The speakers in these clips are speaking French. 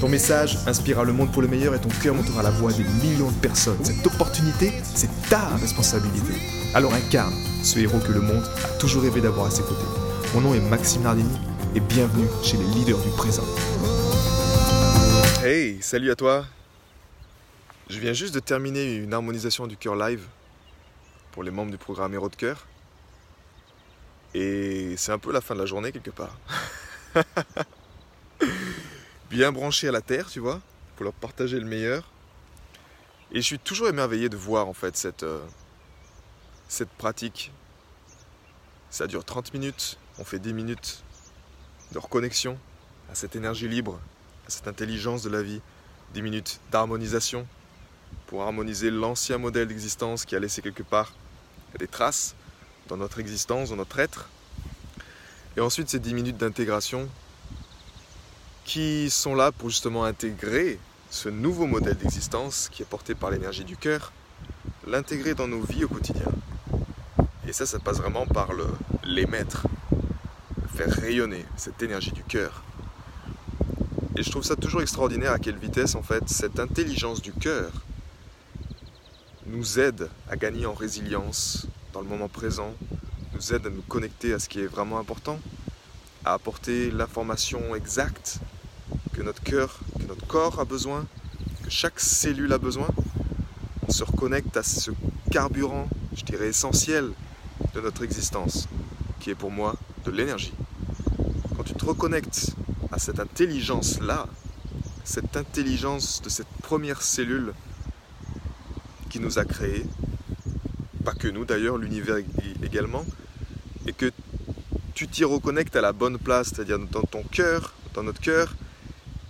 Ton message inspirera le monde pour le meilleur et ton cœur montera la voix des millions de personnes. Cette opportunité, c'est ta responsabilité. Alors incarne ce héros que le monde a toujours rêvé d'avoir à ses côtés. Mon nom est Maxime Nardini et bienvenue chez les leaders du présent. Hey, salut à toi. Je viens juste de terminer une harmonisation du cœur live pour les membres du programme Héros de cœur. Et c'est un peu la fin de la journée quelque part. bien branché à la terre, tu vois, pour leur partager le meilleur. Et je suis toujours émerveillé de voir en fait cette, euh, pratique. Ça dure 30 minutes, on fait 10 minutes de reconnexion à cette énergie libre, à cette intelligence de la vie, 10 minutes d'harmonisation pour harmoniser l'ancien modèle d'existence qui a laissé quelque part des traces dans notre existence, dans notre être. Et ensuite ces 10 minutes d'intégration qui sont là pour justement intégrer ce nouveau modèle d'existence qui est porté par l'énergie du cœur, l'intégrer dans nos vies au quotidien. Et ça, ça passe vraiment par le, l'émettre, faire rayonner cette énergie du cœur. Et je trouve ça toujours extraordinaire à quelle vitesse, en fait, cette intelligence du cœur nous aide à gagner en résilience dans le moment présent, nous aide à nous connecter à ce qui est vraiment important, à apporter l'information exacte que notre cœur, que notre corps a besoin, que chaque cellule a besoin. On se reconnecte à ce carburant, je dirais essentiel, de notre existence, qui est pour moi de l'énergie. Quand tu te reconnectes à cette intelligence-là, cette intelligence de cette première cellule qui nous a créés, pas que nous d'ailleurs, l'univers également, et que tu t'y reconnectes à la bonne place, c'est-à-dire dans ton cœur, dans notre cœur,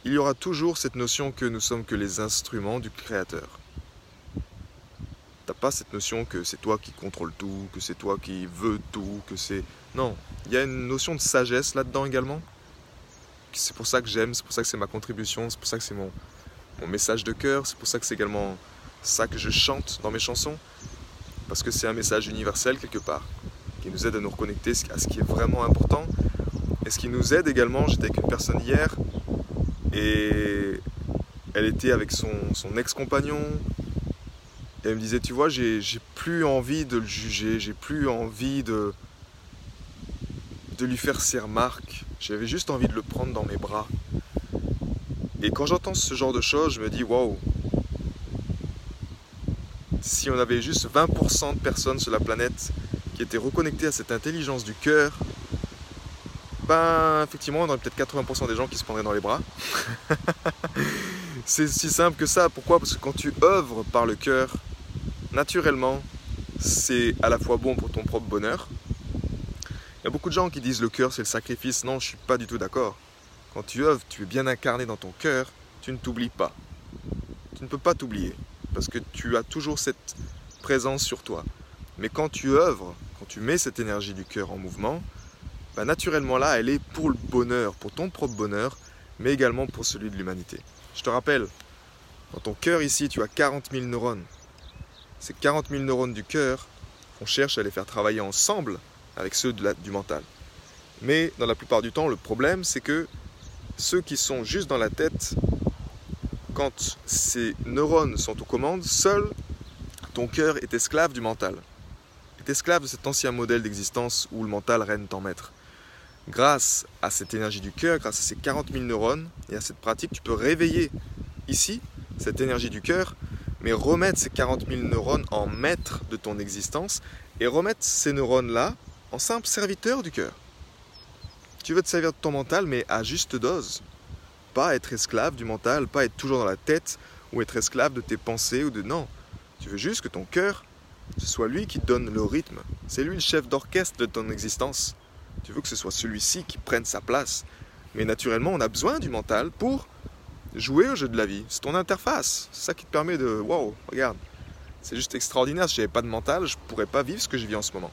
il y aura toujours cette notion que nous sommes que les instruments du Créateur. T'as pas cette notion que c'est toi qui contrôle tout, que c'est toi qui veux tout, que c'est... Non, il y a une notion de sagesse là-dedans également? C'est pour ça que j'aime, c'est pour ça que c'est ma contribution, c'est pour ça que c'est mon, mon message de cœur, c'est pour ça que c'est également ça que je chante dans mes chansons? Parce que c'est un message universel quelque part, qui nous aide à nous reconnecter à ce qui est vraiment important. Et ce qui nous aide également, j'étais avec une personne hier, et elle était avec son, ex-compagnon. Et elle me disait, tu vois, j'ai plus envie de le juger, j'ai plus envie de, de lui faire ses remarques. J'avais juste envie de le prendre dans mes bras. Et quand j'entends ce genre de choses, je me dis, waouh, si on avait juste 20% de personnes sur la planète qui étaient reconnectées à cette intelligence du cœur, ben effectivement on aurait peut-être 80% des gens qui se prendraient dans les bras. c'est si simple que ça. Pourquoi? Parce que quand tu œuvres par le cœur, naturellement, c'est à la fois bon pour ton propre bonheur. Il y a beaucoup de gens qui disent le cœur c'est le sacrifice. Non, je suis pas du tout d'accord. Quand tu œuvres, tu es bien incarné dans ton cœur, tu ne t'oublies pas. Tu ne peux pas t'oublier parce que tu as toujours cette présence sur toi. Mais quand tu œuvres, quand tu mets cette énergie du cœur en mouvement, bah, naturellement là, elle est pour le bonheur, pour ton propre bonheur, mais également pour celui de l'humanité. Je te rappelle, dans ton cœur ici, tu as 40 000 neurones. Ces 40 000 neurones du cœur, on cherche à les faire travailler ensemble avec ceux du mental. Mais dans la plupart du temps, le problème, c'est que ceux qui sont juste dans la tête, quand ces neurones sont aux commandes, seul ton cœur est esclave du mental. Est esclave de cet ancien modèle d'existence où le mental règne en maître grâce à cette énergie du cœur, grâce à ces 40 000 neurones et à cette pratique, tu peux réveiller ici cette énergie du cœur, mais remettre ces 40 000 neurones en maître de ton existence et remettre ces neurones-là en simples serviteurs du cœur. Tu veux te servir de ton mental, mais à juste dose. Pas être esclave du mental, pas être toujours dans la tête ou être esclave de tes pensées ou de non. Tu veux juste que ton cœur, ce soit lui qui donne le rythme. C'est lui le chef d'orchestre de ton existence. Tu veux que ce soit celui-ci qui prenne sa place. Mais naturellement, on a besoin du mental pour jouer au jeu de la vie. C'est ton interface. C'est ça qui te permet de. Waouh, regarde. C'est juste extraordinaire. Si j'avais pas de mental, je pourrais pas vivre ce que je vis en ce moment.